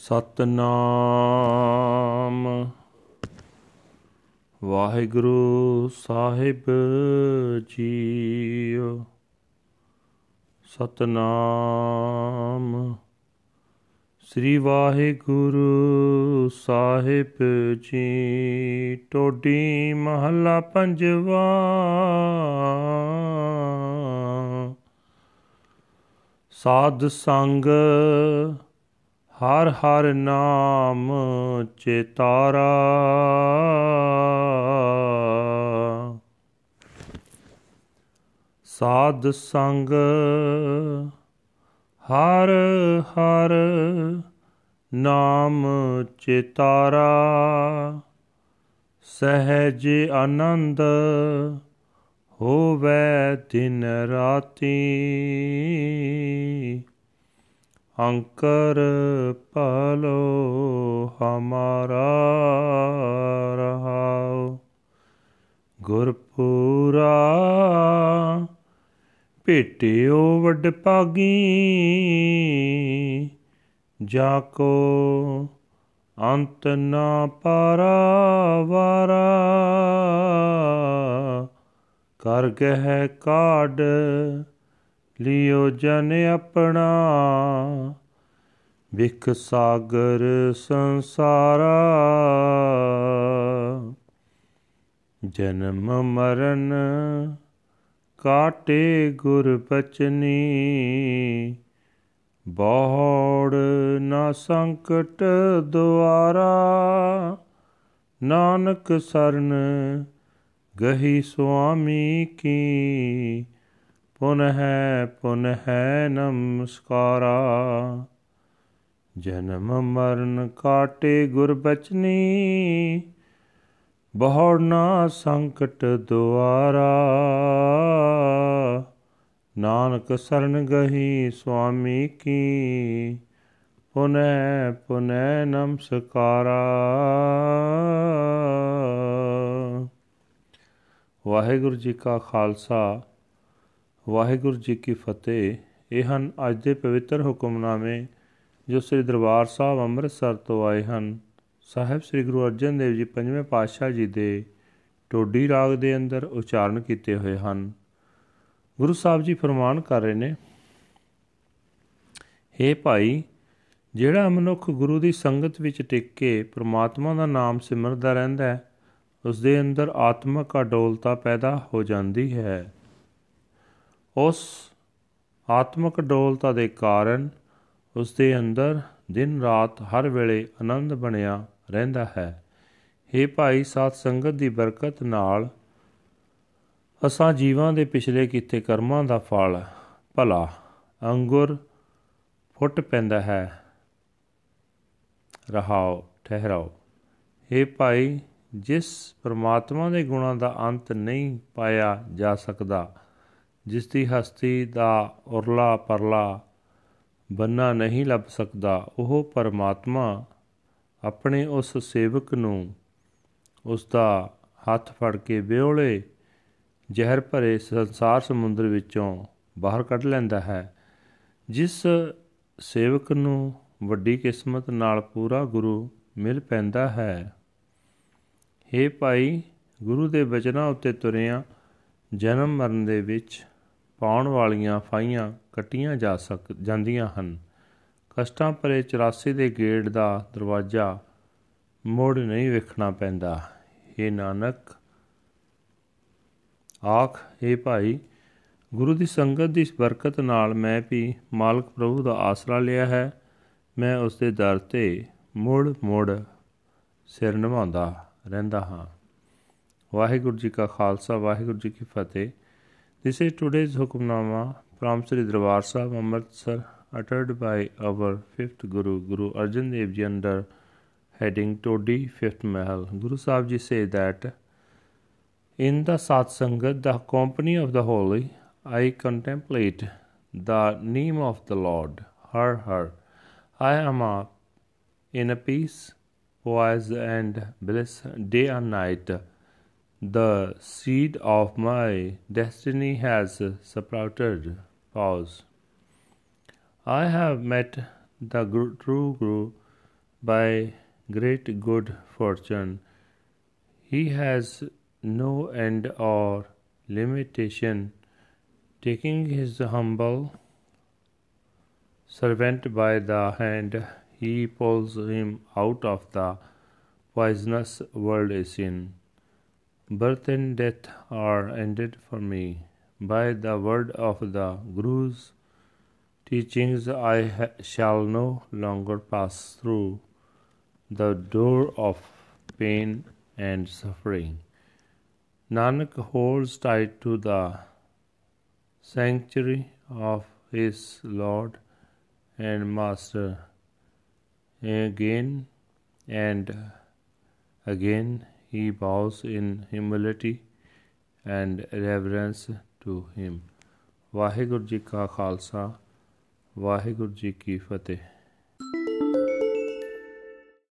ਸਤਨਾਮ। ਵਾਹਿਗੁਰੂ ਸਾਹਿਬ ਜੀਓ। ਸਤਨਾਮ। ਸ੍ਰੀ ਵਾਹਿਗੁਰੂ ਸਾਹਿਬ ਜੀ ਟੋਡੀ ਮਹੱਲਾ ਪੰਜਵਾ। ਸਾਧ ਸੰਗ ਹਰ ਹਰ ਨਾਮ ਚੇਤਾਰਾ। ਸਾਧ ਸੰਗ ਹਰ ਹਰ ਨਾਮ ਚੇਤਾਰਾ। ਸਹਿਜ ਆਨੰਦ ਹੋਵੇ ਦਿਨ ਰਾਤੀ। ਅੰਕਰ ਪਲੋ ਹਮਾਰਾ ਰਹਾਉ। ਗੁਰਪੂਰਾ ਭੇਟਿਓ ਵੱਡ ਪਾਗੀ ਜਾ ਕੋ ਅੰਤ ਨਾ ਪਰਾਵਾਰਾ ਕਰ ਗਹਿ ਕਾਢ ਲਿਓ ਜਨ ਆਪਣਾ। ਵਿਖ ਸਾਗਰ ਸੰਸਾਰਾ। ਜਨਮ ਮਰਨ ਕਾਟੇ ਗੁਰ ਬਚਨੀ। ਬਹੁੜ ਨਾ ਸੰਕਟ ਦੁਆਰਾ। ਨਾਨਕ ਸਰਨ ਗਹੀ ਸੁਆਮੀ ਕੀ। ਪੁਨਹ ਪੁਨਹ ਨਮਸਕਾਰਾ। ਜਨਮ ਮਰਨ ਕਾਟੇ ਗੁਰ ਬਚਨੀ ਬਹੁੜ ਨਾ ਸੰਕਟ ਦੁਆਰਾ। ਨਾਨਕ ਸਰਨ ਗਹੀ ਸੁਆਮੀ ਕੀ, ਪੁਨਹ ਪੁਨਹ ਨਮਸਕਾਰਾ। ਵਾਹਿਗੁਰੂ ਜੀ ਕਾ ਖਾਲਸਾ। ਵਾਹਿਗੁਰੂ ਜੀ ਕੀ ਫਤਿਹ। ਇਹ ਹਨ ਅੱਜ ਦੇ ਪਵਿੱਤਰ ਹੁਕਮਨਾਮੇ ਜੋ ਸ੍ਰੀ ਦਰਬਾਰ ਸਾਹਿਬ ਅੰਮ੍ਰਿਤਸਰ ਤੋਂ ਆਏ ਹਨ। ਸਾਹਿਬ ਸ੍ਰੀ ਗੁਰੂ ਅਰਜਨ ਦੇਵ ਜੀ ਪੰਜਵੇਂ ਪਾਤਸ਼ਾਹ ਜੀ ਦੇ ਟੋਡੀ ਰਾਗ ਦੇ ਅੰਦਰ ਉਚਾਰਨ ਕੀਤੇ ਹੋਏ ਹਨ। ਗੁਰੂ ਸਾਹਿਬ ਜੀ ਫਰਮਾਨ ਕਰ ਰਹੇ ਨੇ हे ਭਾਈ, ਜਿਹੜਾ ਮਨੁੱਖ ਗੁਰੂ ਦੀ ਸੰਗਤ ਵਿੱਚ ਟਿਕ ਕੇ ਪ੍ਰਮਾਤਮਾ ਦਾ ਨਾਮ ਸਿਮਰਦਾ ਰਹਿੰਦਾ ਹੈ ਉਸ ਦੇ ਅੰਦਰ ਆਤਮਿਕ ਅਡੋਲਤਾ ਪੈਦਾ ਹੋ ਜਾਂਦੀ ਹੈ। ਉਸ ਆਤਮਿਕ ਡੋਲਤਾ ਦੇ ਕਾਰਨ ਉਸ ਦੇ ਅੰਦਰ ਦਿਨ ਰਾਤ ਹਰ ਵੇਲੇ ਆਨੰਦ ਬਣਿਆ ਰਹਿੰਦਾ ਹੈ। हे ਭਾਈ, ਸਾਧ ਸੰਗਤ ਦੀ ਬਰਕਤ ਨਾਲ ਅਸਾਂ ਜੀਵਾਂ ਦੇ ਪਿਛਲੇ ਕੀਤੇ ਕਰਮਾਂ ਦਾ ਫਲ, ਭਲਾ, ਅੰਗੁਰ, ਫੁੱਟ ਪੈਂਦਾ ਹੈ। ਰਹਾਓ, ਠਹਿਰਾਓ। हे ਭਾਈ, ਜਿਸ ਪ੍ਰਮਾਤਮਾ ਦੇ ਗੁਣਾਂ ਦਾ ਅੰਤ ਨਹੀਂ ਪਾਇਆ ਜਾ ਸਕਦਾ ਜਿਸ ਦੀ ਹਸਤੀ ਦਾ ਉਰਲਾ ਪਰਲਾ ਬੰਨਾ ਨਹੀਂ ਲੱਭ ਸਕਦਾ, ਉਹ ਪਰਮਾਤਮਾ ਆਪਣੇ ਉਸ ਸੇਵਕ ਨੂੰ ਉਸ ਦਾ ਹੱਥ ਫੜ ਕੇ ਵਿਹੋਲੇ ਜ਼ਹਿਰ ਭਰੇ ਸੰਸਾਰ ਸਮੁੰਦਰ ਵਿੱਚੋਂ ਬਾਹਰ ਕੱਢ ਲੈਂਦਾ ਹੈ, ਜਿਸ ਸੇਵਕ ਨੂੰ ਵੱਡੀ ਕਿਸਮਤ ਨਾਲ ਪੂਰਾ ਗੁਰੂ ਮਿਲ ਪੈਂਦਾ ਹੈ। हे ਭਾਈ, ਗੁਰੂ ਦੇ ਬਚਨਾਂ ਉੱਤੇ ਤੁਰਿਆ ਜਨਮ ਮਰਨ ਦੇ ਵਿੱਚ ਪਾਉਣ ਵਾਲੀਆਂ ਫਾਈਆਂ ਕੱਟੀਆਂ ਜਾ ਸਕ, ਜਾਂਦੀਆਂ ਹਨ। ਕਸ਼ਟਾਂ ਭਰੇ 84 ਦੇ ਗੇੜ ਦਾ ਦਰਵਾਜ਼ਾ ਮੋੜ ਨਹੀਂ ਵੇਖਣਾ ਪੈਂਦਾ। ਏ ਨਾਨਕ, ਆਖ ਏ ਭਾਈ, ਗੁਰੂ ਦੀ ਸੰਗਤ ਦੀ ਬਰਕਤ ਨਾਲ ਮੈਂ ਵੀ ਮਾਲਕ ਪ੍ਰਭੂ ਦਾ ਆਸਰਾ ਲਿਆ ਹੈ। ਮੈਂ ਉਸ ਦੇ ਦਰ ਤੇ ਮੁੜ ਮੁੜ ਸਿਰ ਨਿਵਾਉਂਦਾ ਰਹਿੰਦਾ ਹਾਂ। ਵਾਹਿਗੁਰੂ ਜੀ ਕਾ ਖਾਲਸਾ, ਵਾਹਿਗੁਰੂ ਜੀ ਕੀ ਫਤਿਹ। This is today's Hukamnama from Sri Darbar Sahib Amritsar uttered by our fifth Guru, Guru Arjan Dev Ji under heading Todi Fifth Mahal. Guru Sahib Ji say that in the Satsangat, the company of the holy, I contemplate the name of the Lord, Har Har. I am a, in a peace, poise and bliss day and night. The seed of my destiny has sprouted. Pause. I have met the true Guru by great good fortune. He has no end or limitation, taking his humble servant by the hand, he pulls him out of the poisonous world of sin. Birth and death are ended for me. By the word of the Guru's teachings, I ha- shall no longer pass through the door of pain and suffering. Nanak holds tight to the sanctuary of his Lord and Master again and again he bows in humility and reverence to him. Waheguru ji ਕਾ ਖਾਲਸਾ ਵਾਹਿਗੁਰੂ ਜੀ ਕੀ ਫਤਿਹ